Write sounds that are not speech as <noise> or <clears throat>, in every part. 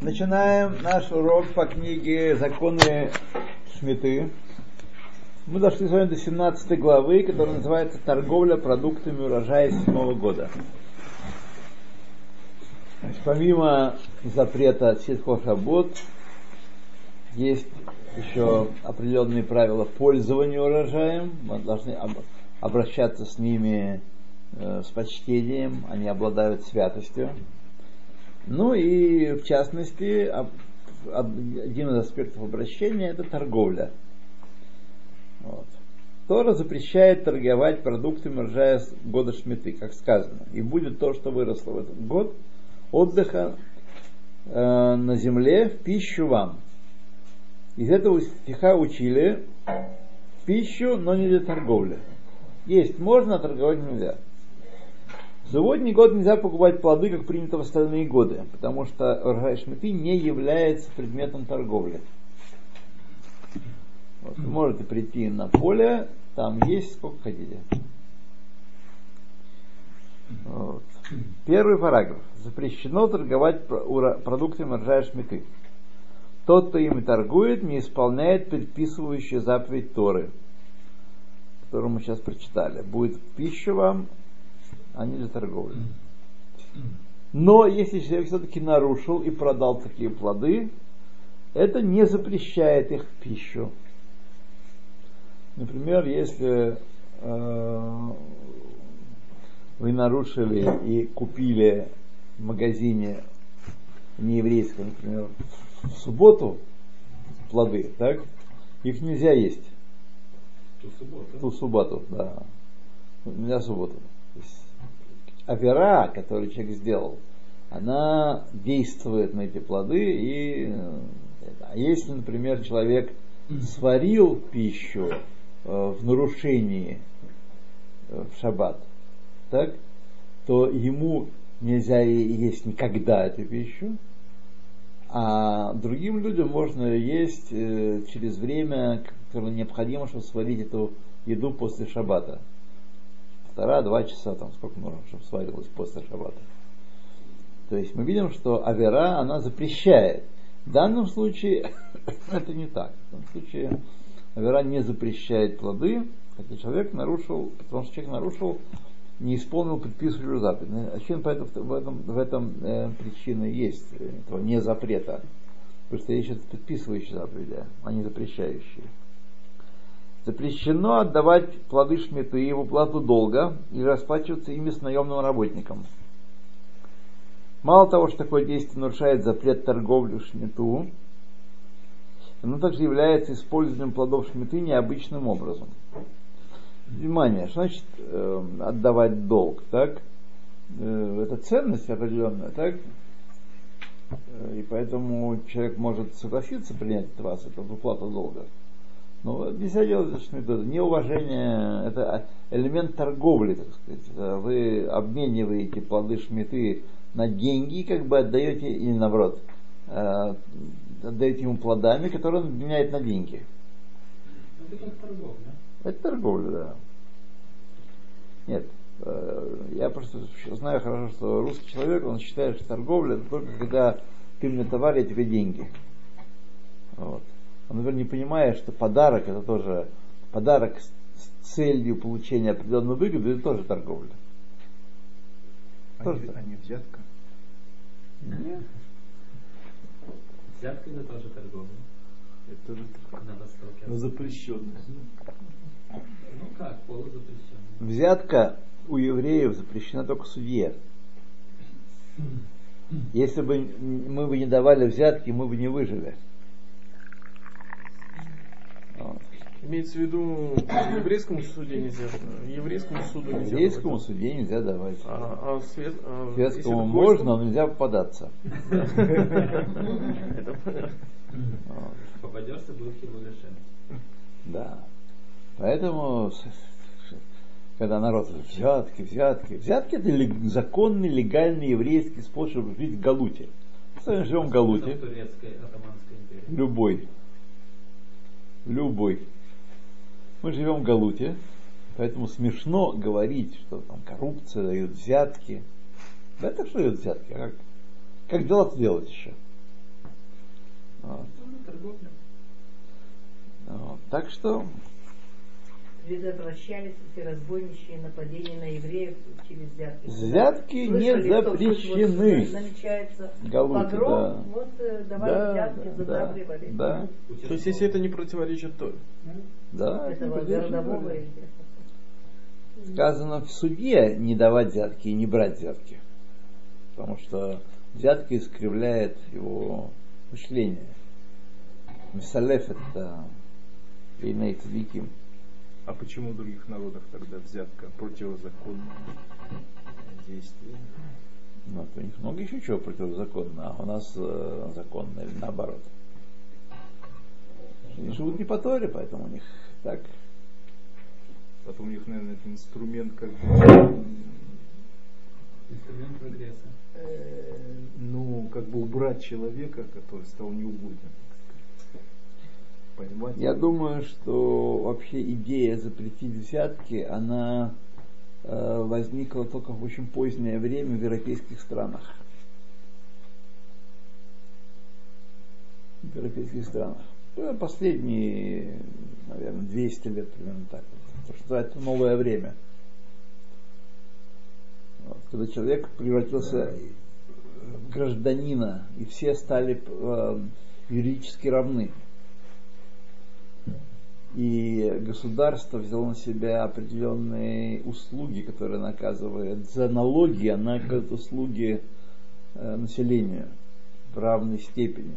Начинаем наш урок по книге «Законы Шмиты». Мы дошли с вами до 17 главы, которая называется «Торговля продуктами урожая седьмого года». Значит, помимо запрета сельхозработ, есть еще определенные правила пользования урожаем. Мы должны обращаться с ними э, с почтением, они обладают святостью. Ну и в частности, один из аспектов обращения это торговля. Вот. Тора запрещает торговать продуктами урожая года шметы, как сказано. И будет то, что выросло в этот год, отдыха э, на земле в пищу вам. Из этого стиха учили пищу, но не для торговли. Есть можно, а торговать нельзя. Заводний год нельзя покупать плоды, как принято в остальные годы, потому что урожай шмиты не является предметом торговли. Вот, вы можете прийти на поле, там есть сколько хотите. Вот. Первый параграф. Запрещено торговать продуктами урожая шмиты. Тот, кто ими торгует, не исполняет предписывающую заповедь Торы, которую мы сейчас прочитали. Будет пища вам, а не для торговли. Но если человек все-таки нарушил и продал такие плоды, это не запрещает их в пищу. Например, если э, вы нарушили и купили в магазине нееврейском, например, в субботу плоды, так? Их нельзя есть. Ту субботу. Ту субботу, да. Нельзя субботу. То есть, авера, которую человек сделал, она действует на эти плоды. И, а если, например, человек сварил пищу э, в нарушении э, в шаббат, так, то ему нельзя есть никогда эту пищу, а другим людям можно есть э, через время, которое необходимо, чтобы сварить эту еду после шаббата. Полтора-два часа, там сколько нужно, чтобы сварилось после шаббата. То есть мы видим, что авера, она запрещает. В данном случае <coughs> это не так. В данном случае авера не запрещает плоды, хотя человек нарушил, потому что человек нарушил не исполнил предписывающую заповедь. Очевидно, поэтому в этом, в этом э, причина есть, э, этого не запрета. Потому что есть предписывающие заповеди, а не запрещающие. Запрещено отдавать плоды шметы в уплату долга или расплачиваться ими с наемным работником. Мало того, что такое действие нарушает запрет торговли в шмету, оно также является использованием плодов шметы необычным образом внимание, что значит э, отдавать долг, так? Э, это ценность определенная, так? Э, и поэтому человек может согласиться принять от вас эту выплату долга. Но нельзя делать неуважение, это элемент торговли, так сказать. Вы обмениваете плоды шметы на деньги, как бы отдаете, или наоборот, э, отдаете ему плодами, которые он меняет на деньги. Это как торговля. Это торговля, да. Нет, э, я просто знаю хорошо, что русский человек, он считает, что торговля это только когда ты мне товар, я тебе деньги. Вот. Он, наверное, не понимает, что подарок это тоже подарок с целью получения определенной выгоды, это тоже торговля. А, тоже не, а не взятка? Нет. Взятка это тоже торговля. Это тоже торговля. На Востоке. Но запрещенная. Ну как, полузапрещенная. Взятка у евреев запрещена только судье. <clears throat> Если бы мы бы не давали взятки, мы бы не выжили. Имеется в виду еврейскому суде нельзя, еврейскому суду нельзя. Еврейскому давать. суде нельзя давать. А, а свет, а, Светскому можно, но нельзя попадаться. Это понятно. <laughs> Вот. Попадешься, будет хилуляшем. Да. Поэтому, когда народ говорит, взятки, взятки, взятки это законный, легальный еврейский способ жить в Галуте. Мы живем в Галуте, любой. Любой. Мы живем в Галуте, поэтому смешно говорить, что там коррупция дают взятки. Да это что дают взятки? А как? как дела делать еще. Вот. Вот. Так что предотвращались эти разбойничьи нападения на евреев через взятки. взятки не Слышали, тут запрещены. вот намечается погром, да. вот э, давали Да, взятки, да, задабривали. да, То есть, если это не противоречит Торе. да, это Этого городового Сказано в суде не давать взятки и не брать взятки. Потому что взятка искривляет его мышление. Мисалеф это имеет великим. А почему в других народах тогда взятка противозаконное действие? Ну, у них много еще чего противозаконно, а у нас э, законно или наоборот. Они живут не по Торе, поэтому у них так. Потом у них, наверное, это инструмент как бы, Инструмент прогресса. э, ну, как бы убрать человека, который стал неугоден. Понимать? Я думаю, что вообще идея запретить взятки, она э, возникла только в очень позднее время в европейских странах. В европейских странах. Ну, Последние, наверное, 200 лет примерно так. То, что называется новое время. Вот, когда человек превратился в гражданина, и все стали э, юридически равны. И государство взяло на себя определенные услуги, которые наказывает за налоги, она оказывает услуги э, населению в равной степени.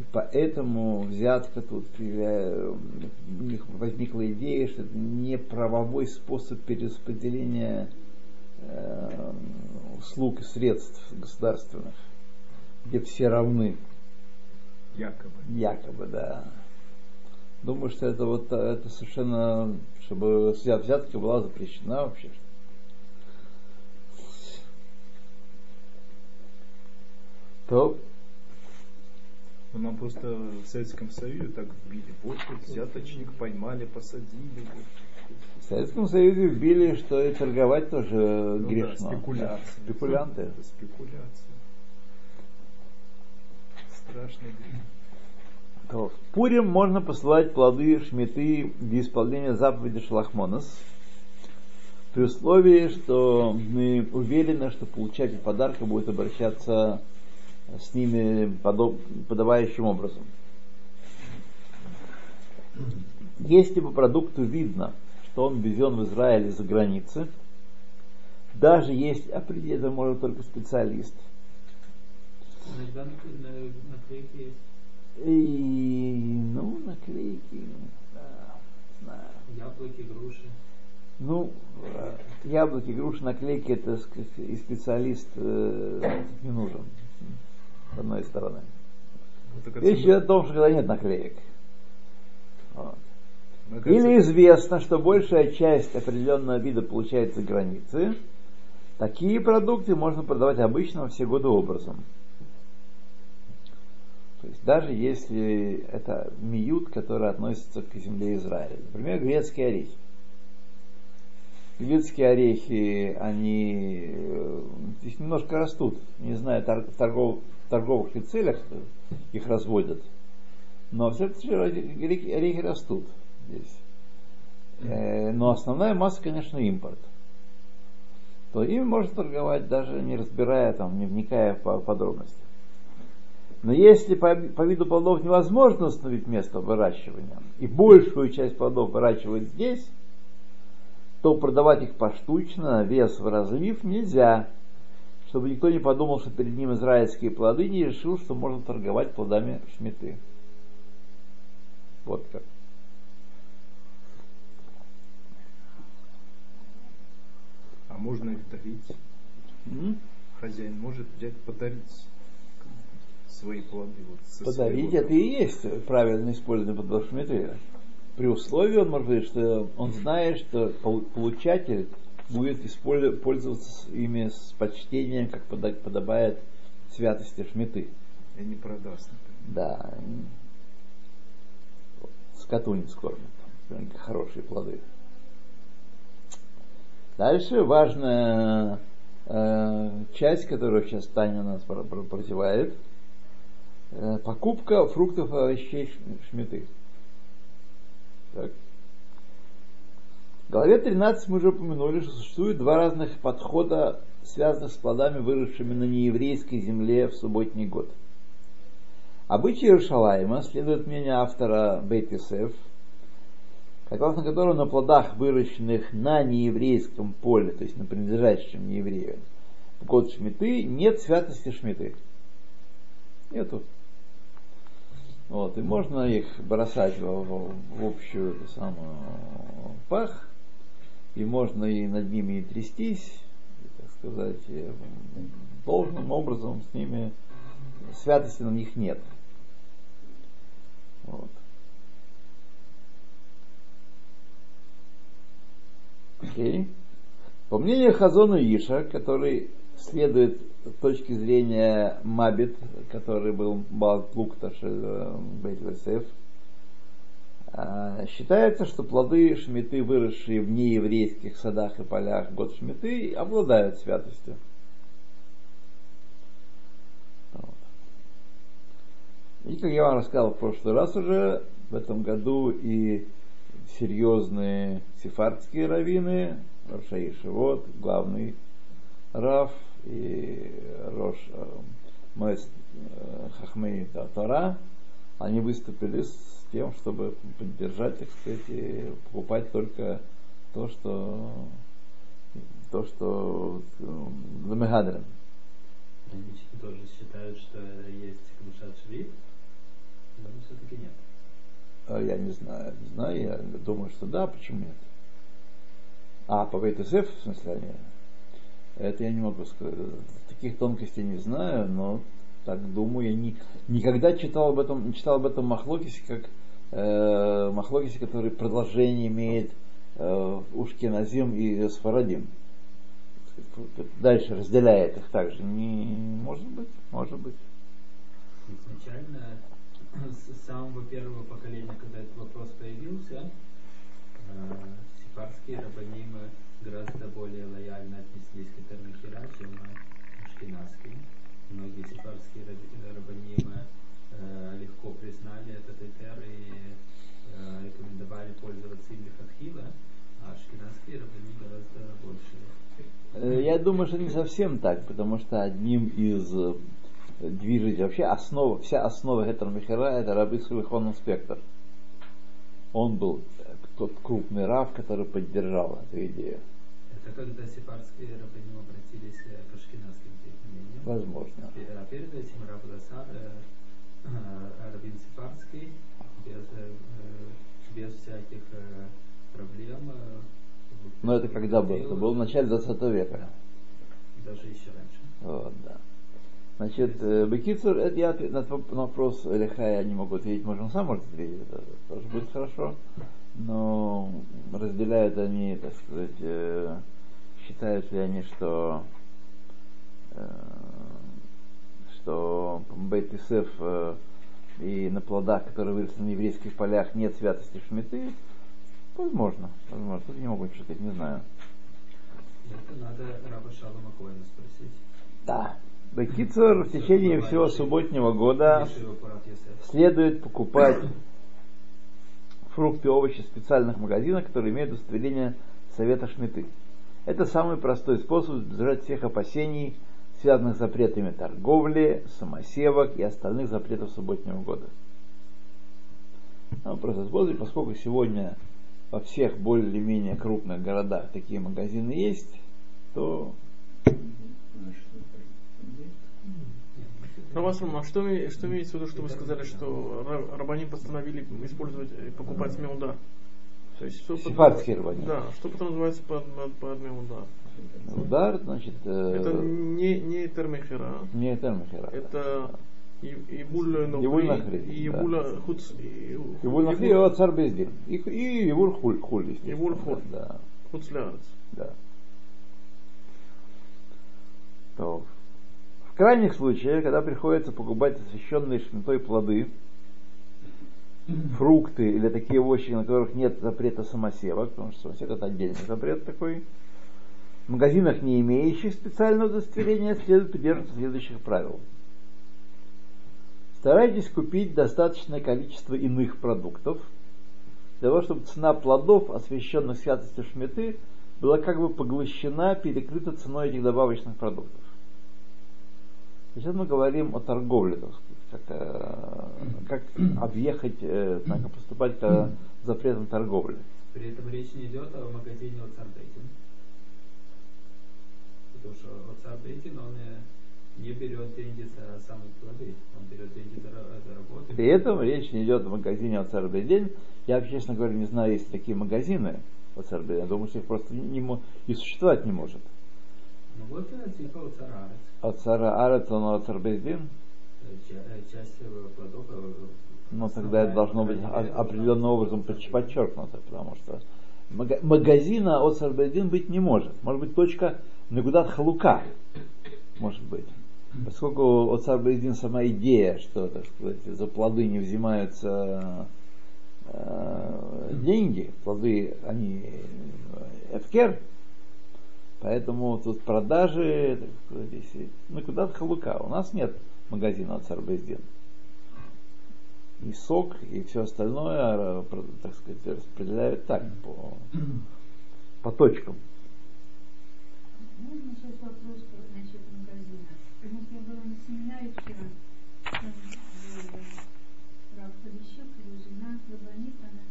И поэтому взятка тут у них возникла идея, что это не правовой способ перераспределения э, услуг и средств государственных, где все равны, Якобы. якобы, да. Думаю, что это вот э, это совершенно, чтобы взят- взятка была запрещена вообще. То Ну, нам просто в Советском Союзе так вбили. Вот взяточник поймали, посадили. в Советском Союзе вбили, что и торговать тоже Ну да, грешно. спекуляция. Спекулянты. Это спекуляция. Страшный грех. То в Пурим можно посылать плоды шметы для исполнения заповеди Шалахмонос, при условии, что мы уверены, что получатель подарка будет обращаться с ними подобающим образом. Если по продукту видно, что он везен в Израиль из-за границы, даже если определить это может только специалист, Иногда на- на- наклейки есть. И, ну, наклейки, да, знаю. Яблоки, груши. Ну, э, яблоки, груши, наклейки, это и специалист э, не нужен, с одной стороны. Речь идет о том, что когда нет наклеек. Вот. кажется, Или известно, что большая часть определенного вида получается за границы, такие продукты можно продавать обычным все годы образом. То есть даже если это миют, который относится к земле Израиля. Например, грецкие орехи. Грецкие орехи, они э, здесь немножко растут. Не знаю, в торгов- торговых ли целях их разводят. Но все орехи, орехи растут здесь. Э, Но основная масса, конечно, импорт. То ими можно торговать, даже не разбирая, там, не вникая в подробности. Но если по, по виду плодов невозможно установить место выращивания, и большую часть плодов выращивают здесь, то продавать их поштучно, вес в разлив нельзя, чтобы никто не подумал, что перед ним израильские плоды, не решил, что можно торговать плодами шметы. Вот как. А можно их дарить? М? Хозяин может взять, подарить свои плоды. Вот Подарить это и есть правильно использование плодов шметы. При условии, он может быть, что он знает, что пол- получатель будет пользоваться ими с почтением, как подобает святости шметы. И не продаст. например. Да. Скоту не скормят. Хорошие плоды. Дальше важная э, часть, которую сейчас Таня нас про- про- прозевает, покупка фруктов овощей ш- шмиты. Так. В главе 13 мы уже упомянули, что существует два разных подхода, связанных с плодами, выросшими на нееврейской земле в субботний год. Обычай Иерушалайма следует мнению автора Бейт Йосеф, согласно которому на плодах, выращенных на нееврейском поле, то есть на принадлежащем нееврею, в год шмиты, нет святости шмиты. Нету. Вот, и можно их бросать в, в- в общую эту самую пах, и можно и над ними и трястись, так сказать, должным образом с ними святости на них нет. Вот. Окей. По мнению Хазона Иша, который следует точки зрения Мабит, который был Балплукташ Бейтвесев, считается, что плоды шмиты, выросшие в нееврейских садах и полях год шмиты, обладают святостью. И, как я вам рассказал в прошлый раз уже, в этом году и серьезные сефардские раввины, Рашаи Шивот, главный Раф и Рош э, Моэс э, Хахмей Тора, они выступили с тем, чтобы поддержать, так сказать, и покупать только то, что то, что Ламегадрин. Они тоже считают, что есть Кдушат Швид, но все-таки нет. Я не знаю, не знаю, я думаю, что да, почему нет? А, по ВТСФ, в смысле, они? Это я не могу сказать. Таких тонкостей не знаю, но так думаю. Я ни, никогда читал об этом, не читал об этом Махлокисе, как э, Махлокисе, который продолжение имеет э, Ушкиназим и Сфарадим. Дальше разделяет их также. Не, может быть, может быть. Изначально, с самого первого поколения, когда этот вопрос появился, э, сефардские рабанимы гораздо более лояльно отнеслись к этой махера, чем ашкенадские. Многие сефардские раб- рабанимы э, легко признали этот этер и э, рекомендовали пользоваться им лихатхила, а ашкенадские рабани гораздо больше. Э, Я думаю, что не совсем так, потому что одним из э, движителей, вообще основа, вся основа этого мехера это Раби Сулихон Спектр. Он был тот крупный рав, который поддержал эту идею. Это когда сефардские рабани обратились э, к ашкенадским мнениям. Возможно. А перед этим Раб э, э, Рабин Сефардский, без, э, э, без всяких э, проблем. э, Но это когда было? Это было в начале 20 века. Даже еще раньше. Вот, да. Значит, э, Бекицур, это я на воп- на вопрос Леха я не могу ответить, может он сам может ответить, это тоже будет хорошо. Но разделяют они, так сказать, э, считают ли они, что э, что Бейт Исеф э, и на плодах, которые выросли на еврейских полях, нет святости шмиты, возможно, возможно, тут не могу ничего сказать, не знаю. Это надо Раба Шалома Коэна спросить. Да. Бекицур в течение всего субботнего года следует покупать фрукты и овощи в специальных магазинах, которые имеют удостоверение Совета Шмиты. Это самый простой способ избежать всех опасений, связанных с запретами торговли, самосевок и остальных запретов субботнего года. Ну, просто способ, поскольку сегодня во всех более-менее крупных городах такие магазины есть, то Вас, а что, что имеется в виду, что вы сказали, что ра- рабани постановили использовать, э, покупать меуда? То есть, что под- Сефардские рабани. Да, что потом называется под, под, под меуда? удар, значит, э, Это не, не термехера, не термохера. это и- Ибуль Ибуль Нохри, и да. Ибуля Хуц... и- Ибуль его царь Бездин. И, и Ивур Хуль. Ивур Хуль. Да, Хуцлярец. да. То, крайних случаях, когда приходится покупать освященные шмитой плоды, фрукты или такие овощи, на которых нет запрета самосевок, потому что самосев это отдельный запрет такой, В магазинах, не имеющих специального удостоверения, следует придерживаться следующих правил. Старайтесь купить достаточное количество иных продуктов, для того, чтобы цена плодов, освященных святостью шметы, была как бы поглощена, перекрыта ценой этих добавочных продуктов. Сейчас мы говорим о торговле, так сказать, как, э, как объехать, э, как поступать к запретам торговли. При этом речь не идет о магазине от Сардейтин. Потому что от Сардейтин он э, не берет деньги за самые плоды, он берет деньги за, за работу. При этом речь не идет о магазине от день. Я, честно говоря, не знаю, есть такие магазины от Я думаю, что их просто не, не и существовать не может. Ну э, типа Арец, он. Э, э, э, плодов э, Но тогда это должно быть определенным образом подч- подчеркнуто, потому что мага- магазина от Сарбездин быть не может. Может быть точка Нагудат Халука. Может быть. Поскольку от Сарбездин сама идея, что так сказать, за плоды не взимаются э, деньги, плоды они э, эфкер, поэтому тут продажи, ну куда-то халука. У нас нет магазина от Сарбездин. И сок, и все остальное, про- так сказать, распределяют так, по, по точкам. Можно сейчас вопрос насчет магазина? Вот я была на семинаре вчера, там был Рав Полищук, его жена Рабанит, она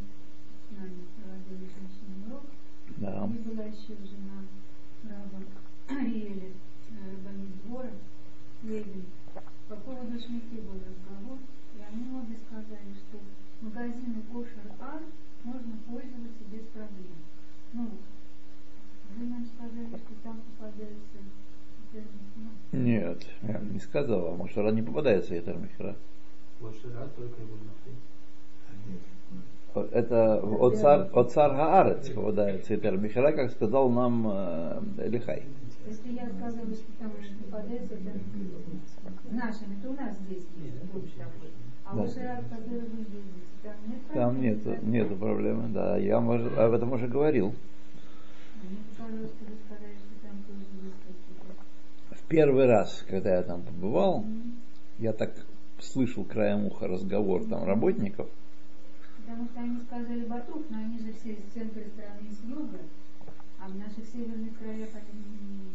с нами проводила женщинный урок. Да. И была еще жена Раба Ариэля, э, Рабанит двора, Левин. По поводу шмиты был разговор, и они обе сказали, что магазины Кошер Ар можно пользоваться без проблем. Ну, вы нам сказали, что там попадаются термины. Ну, Нет, не сказал, а может, она не попадается эта михра. Вот Шира только его. Это от цар, от цар Гаарец попадается Итер Михра, как сказал нам э, Лихай. Если я сказала, что там попадается, это нашими, то у нас здесь есть больше такой. А Да. Шират, который вы видите, там нет Там проблем, нет, да? нету проблемы, да. Я уже- об этом уже говорил. Мне показалось, что вы сказали, что там тоже есть какие-то. В первый раз, когда я там побывал, я так слышал краем уха разговор там работников. Потому что они сказали Батух, но они же все с центра страны и с юга, а в наших северных краях они не.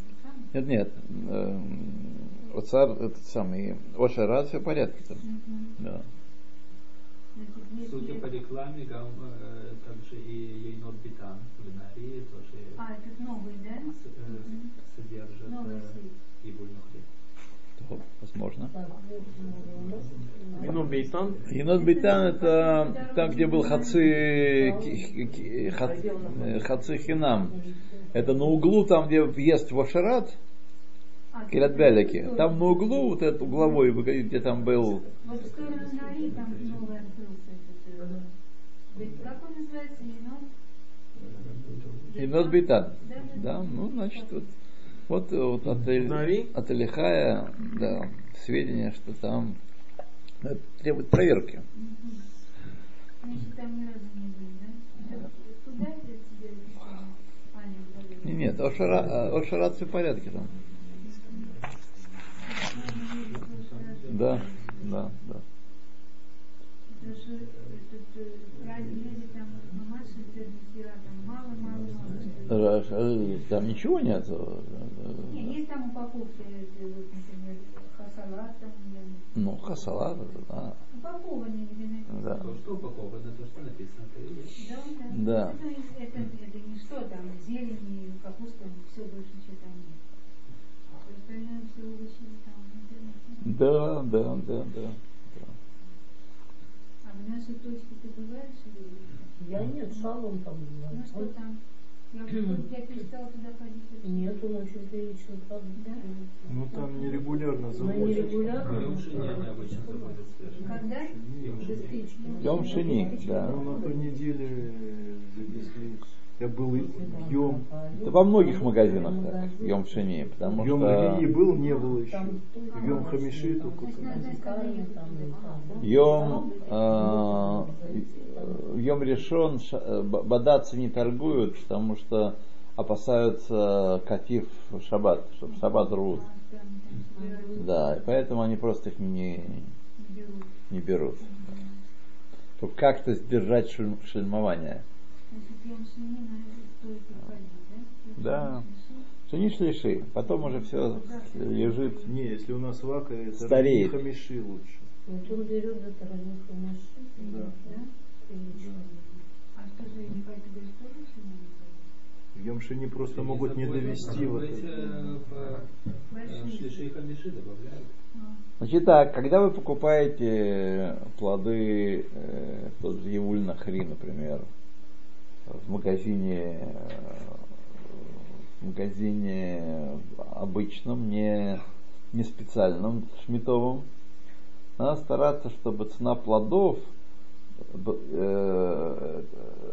Нет, нет, э, Оцар этот самый, Ошарат, все в порядке там. Мгм. Да. Судя по рекламе, гам, э, также и Ейнот Битан в Нарии тоже А, этот новый, да? с- э, содержит Новый э, свет. ибульный хлеб. То, возможно. Вино Бейтан. Это там, где был Хаци, э, Хаци Хинам. Это на углу, там, где въезд в Ашарат, Кирят Бялики. Там на углу, вот этот угловой, где там был Вот в сторону Нари там новый открылся этот. э, Бет- Как он называется? Енот? Енот Бейтан. Да, ну, значит, вот, вот, э, вот от, Нари? от Элихая, да, сведения, что там это требует проверки. Мгм. Значит, там ни разу не были, да? Это Туда это тебе написано? Аня говорила. Не, Нет, Ошара, э, Ошарат все в порядке там. Да, да, да. Э, Леди там э, ничего нет. э, Не, есть там упаковки, э, вот, например, хасалат там, Ну, хасалат, это, да. написано. Да. То, что упаковано, то, что написано. Да, да. Да. Это, это, это не что там, зелень капуста, все больше ничего там нет. Все остальное все овощи там. Ну. Да, да, да, да. А в нашей точке ты бываешь или Я нет, шалом там бывает. Ну что там? Я, я перестала туда ходить. Нет, он очень прилично правда. Да? Ну там нерегулярно Но завозят. нерегулярно. Йом Шини они обычно заводят свежие. Когда? Йом Шини, да. Ну, на той неделе, если я был Йом, Это во многих магазинах так, Йом Шини, потому Йом что Ревии был, не было еще. Йом Хамиши только. Йом, э, Йом решен, э, бадаться не торгуют, потому что опасаются катив в шаббат, чтобы шаббат рвут. Да, и поэтому они просто их не, не берут. Чтобы как-то сдержать шель- шельмование. Да? Шини шлиши, потом уже все лежит. Не, если у нас вака, это Стареет. хамиши лучше. Вот он берет за тараниху машину. Да. Да? А что же, не тоже шини? В Йомшине просто могут не довести вот это. э, э, шлиши и хамиши добавляют. А, Значит так, когда вы покупаете плоды, э, тот же Евуль Нахри, например, в магазине, э, в магазине обычном, не, не специальном, шмитовом, надо стараться, чтобы цена плодов, э,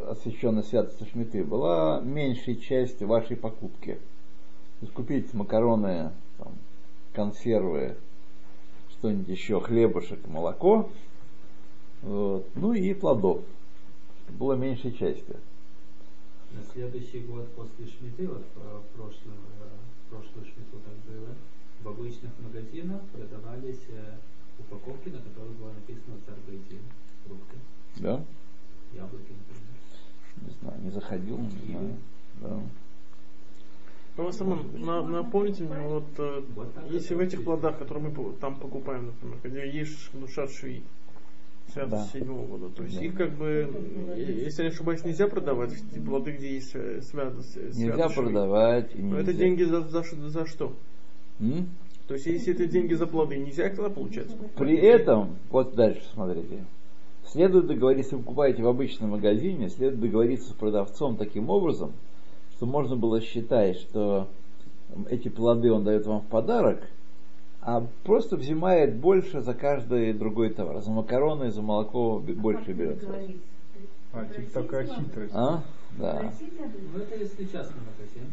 освященной святости шмиты, была меньшей частью вашей покупки. То есть купить макароны, там, консервы, что-нибудь еще, хлебушек, молоко, вот, ну и плодов, чтобы было меньшей частью. На следующий год после шмиты, вот э, прошлый, э, прошлую шмиту так было, в обычных магазинах продавались э, упаковки, на которых было написано царбейдин, фрукты, Да? яблоки, например. Не знаю, не заходил, не знаю. Да. Ну, вас самом, на- напомните мне, вот Вот если в этих плодах, которые мы там покупаем, например, где есть душа шви, святость Да. года, то есть Да. их как бы, э, если я не ошибаюсь, нельзя продавать в те плоды, где есть э, святость, Нельзя продавать. И Но нельзя. это деньги за, за, за что? М? То есть если это деньги за плоды, нельзя их тогда получается? При этом, вот дальше смотрите, следует договориться, если вы покупаете в обычном магазине, следует договориться с продавцом таким образом, что можно было считать, что эти плоды он дает вам в подарок, а просто взимает больше за каждый другой товар. За макароны, за молоко б- больше берется. А, типа такая хитрость. А? Да. Ну это если частный магазин.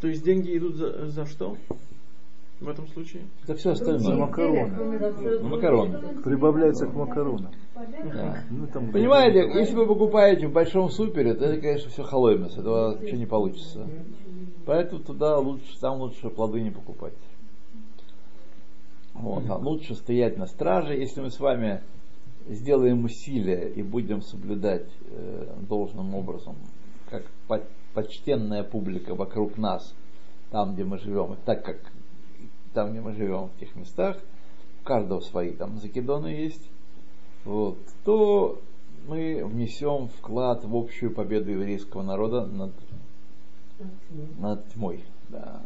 То есть деньги идут за, за что? В этом случае? Это все За остальное. макароны. Ну, макароны. Прибавляется к макаронам. Да. Ну, там Понимаете, если вы покупаете в большом супере, то это, конечно, все халоймес, этого ничего не получится. Поэтому туда лучше, там лучше плоды не покупать. Вот. А лучше стоять на страже, если мы с вами сделаем усилия и будем соблюдать э, должным образом, как по- почтенная публика вокруг нас, там, где мы живем, и так как там, где мы живем, в тех местах, у каждого свои там закидоны есть, вот, то мы внесем вклад в общую победу еврейского народа над, над тьмой, да,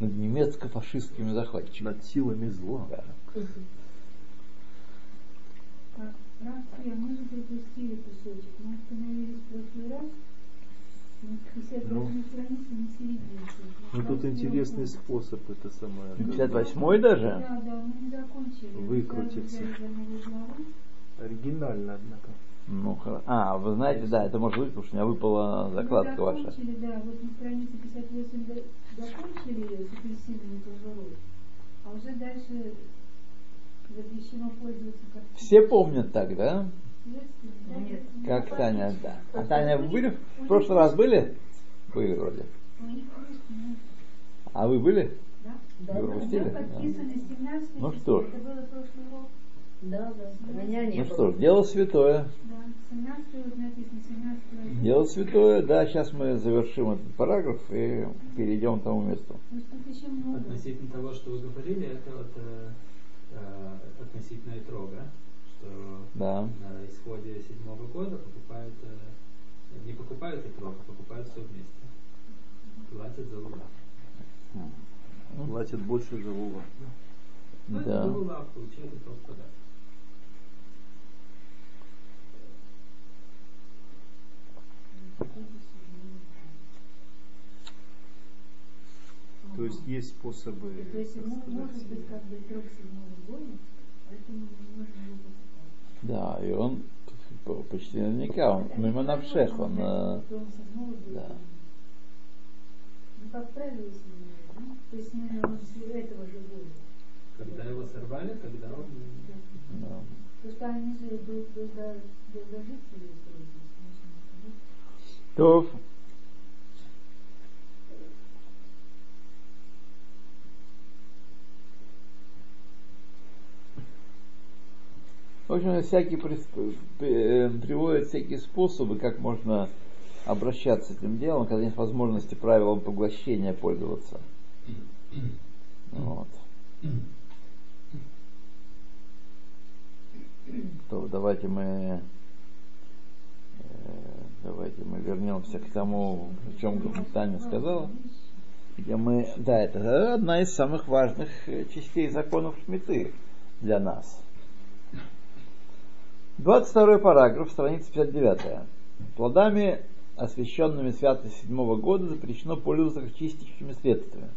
над немецко-фашистскими захватчиками. Над силами зла. Да. Так, Рафия, мы же пропустили кусочек. Мы остановились в прошлый раз на 58 Ну. Ну тут интересный способ это самое. 58 даже? Да, да, мы не закончили. Выкрутиться. Оригинально, однако. Ну, хоро- А, вы знаете, да, это может быть, потому что у меня выпала закладка мы ваша. да, вот на странице 58 до- закончили ее с апельсинами кожурой, а уже дальше запрещено пользоваться как Все помнят так, да? Нет. Как Таня, да. А Таня, вы были? В прошлый раз были? Были вроде. Ну, А вы были? да? Да, Вы да, пропустили? 17 Ну что ж. Это было прошлый год. Да, да. Меня не Ну было. что ж, дело святое. Да, 17 вот написано, 17 Дело святое, да, сейчас мы завершим этот параграф и перейдем к тому месту. Относительно того, что вы говорили, это вот э, э, относительно Итрога, что Да. на исходе седьмого года покупают, э, не покупают Итрог, а покупают все вместе. Платят за лула. Платят больше за лула. Ну, Да. за лула получили Итрог подарок. То есть есть способы. То есть ему сказать, может быть как бы трог седьмого года, поэтому мы не можем его покупать. Да, и он почти наверняка, он мимо навшех, он, э, да. Ну, как правило, да? То есть мы он с этого же года. Когда его сорвали, тогда он да. Просто они же дол- долго- долгожители, если вы здесь, То, В общем, всякие э, приводят всякие способы, как можно обращаться с этим делом, когда нет возможности правилам поглощения пользоваться. Вот. То давайте мы э, давайте мы вернемся к тому, о чем Таня сказала. Где мы, да, это одна из самых важных э, частей законов Шмиты для нас. 22 параграф, страница 59. Плодами, освященными святостью седьмого года, запрещено пользоваться как чистящими средствами.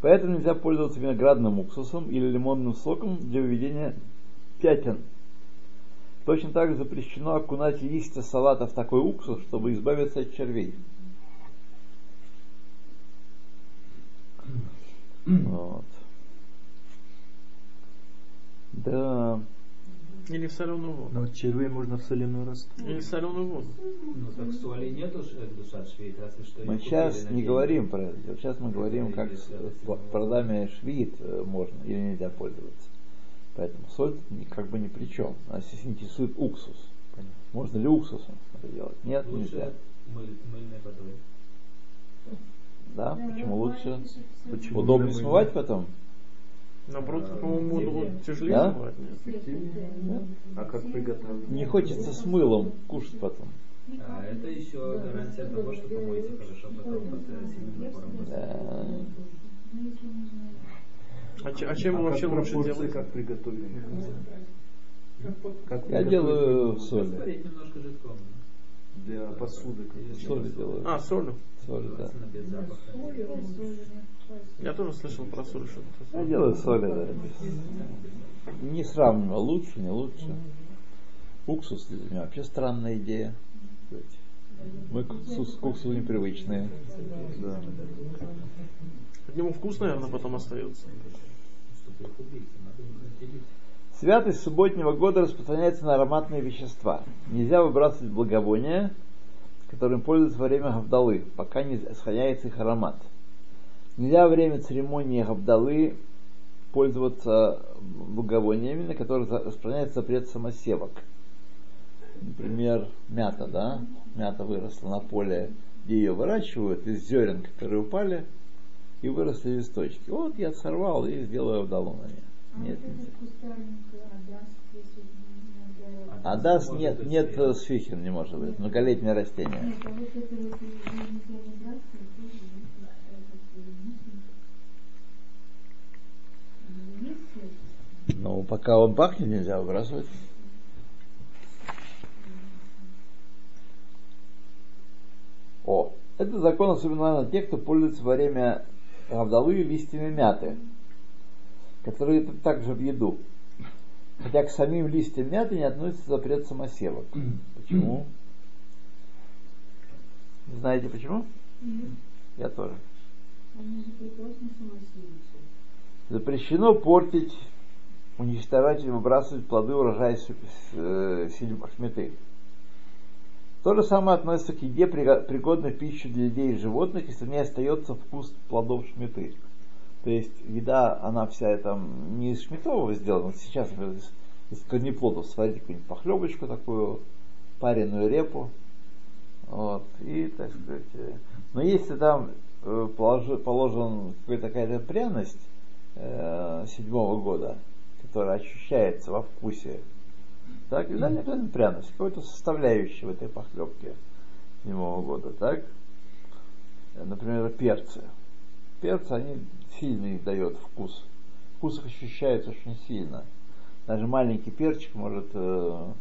Поэтому нельзя пользоваться виноградным уксусом или лимонным соком для выведения пятен. Точно так же запрещено окунать листья салата в такой уксус, чтобы избавиться от червей. Вот. Да. Или в соленую воду. Но вот червей можно в соленую раствор. Или в соленую воду. Ну так соли нету э, душа швейт, разве что Мы сейчас не день. говорим про это. Сейчас мы говорим, как с седьмого плодами швид э, можно или нельзя пользоваться. Поэтому соль как бы ни при чем. Нас интересует уксус. Можно ли уксусом это делать? Нет, Лучше нельзя. мыль- мыльной водой. Да, почему лучше? Почему Удобно смывать потом? Наоборот, А, по-моему, тяжелее Да? смывать, нет? А как приготовить? Не хочется с мылом кушать потом. А это еще гарантия того, что помоете хорошо потом под э, сильным напором. Да. А, че- а чем А вообще лучше делать? как приготовить? Как Я делаю в соли. Растворить немножко жидком. Для посуды. Соли делаю. А, солью. Соли, да. Я тоже слышал про соль, что это Я соль. делаю соли, да. Не сравниваю, лучше, не лучше. Уксус для меня вообще странная идея. Мы к уксусу, к уксусу непривычные. Да. К нему вкус, наверное, потом остается. Святость субботнего года распространяется на ароматные вещества. Нельзя выбрасывать благовония, которым пользуются во время гавдалы, пока не сохраняется их аромат. Нельзя во время церемонии гавдалы пользоваться благовониями, на которых за- распространяется запрет самосевок. Например, мята, да? Мята выросла на поле, где ее выращивают, из зерен, которые упали, и выросли листочки. Вот я сорвал и сделаю вдалу на ней. Нет. А Может нет, нет э, сфихин, не может быть. Многолетнее растение. А есть это? Но пока он пахнет, нельзя выбрасывать. О, это закон особенно на тех, кто пользуется во время Гавдалы листьями мяты, которые это также в еду. Хотя к самим листьям мяты не относится запрет самосевок. Почему? Знаете почему? Нет, Я тоже. самосеются. Запрещено портить, уничтожать или выбрасывать плоды урожая с- э. То же самое относится к еде, приго- пригодной в пищу для людей и животных, если в ней остается вкус плодов шмиты. То есть еда, она вся там не из шмитового сделана. Сейчас например, из, из корнеплодов сварить какую-нибудь похлебочку такую, пареную репу. Вот, и, так сказать, э, но если там э, положи- положен какая-то какая-то пряность э, седьмого года, которая ощущается во вкусе, так, и да, не обязательно пряность, какой-то составляющий в этой похлебке седьмого года, так? Например, перцы. Перцы, они сильный дает вкус. Вкус их ощущается очень сильно. Даже маленький перчик может э,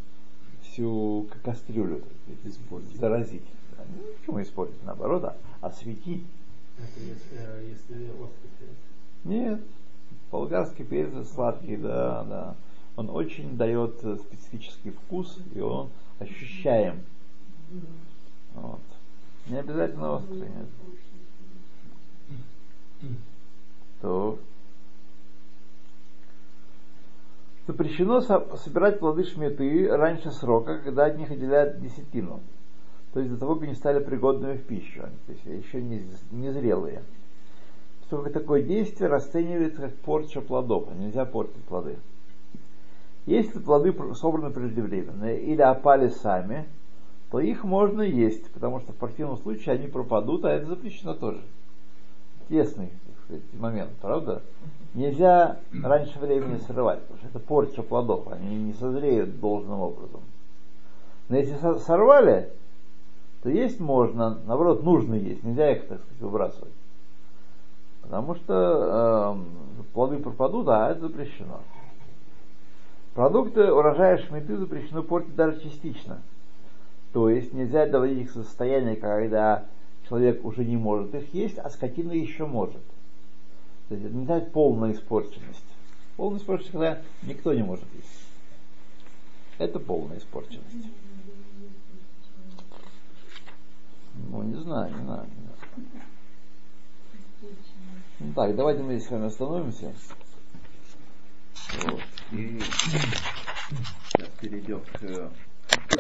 всю кастрюлю испортить, заразить. Ну, Почему испортить? Наоборот, а осветить. Это если, э, если острый перец. Нет. Болгарский перец сладкий, да, да. Он очень дает э, специфический вкус, и он ощущаем. Вот. Не обязательно острый, нет. То. Запрещено со- собирать плоды шметы раньше срока, когда от них отделяют десятину. То есть до того, как они стали пригодными в пищу. То есть еще не, зрелые. Поскольку такое действие расценивается как порча плодов, а нельзя портить плоды. Если плоды собраны преждевременно или опали сами, то их можно есть, потому что в противном случае они пропадут, а это запрещено тоже. Тесный сказать, момент, правда? Нельзя раньше времени срывать, потому что это порча плодов, они не созреют должным образом. Но если со- сорвали, то есть можно, наоборот, нужно есть, нельзя их, так сказать, выбрасывать. Потому что э, плоды пропадут, а это запрещено. Продукты урожая шмиты запрещено портить даже частично. То есть нельзя доводить их в состояние, когда человек уже не может их есть, а скотина еще может. То есть это нельзя полная испорченность. Полная испорченность, когда никто не может есть. Это полная испорченность. Ну, не знаю, не знаю. Не знаю. Ну так, давайте мы здесь с вами остановимся. Вот. И сейчас перейдем к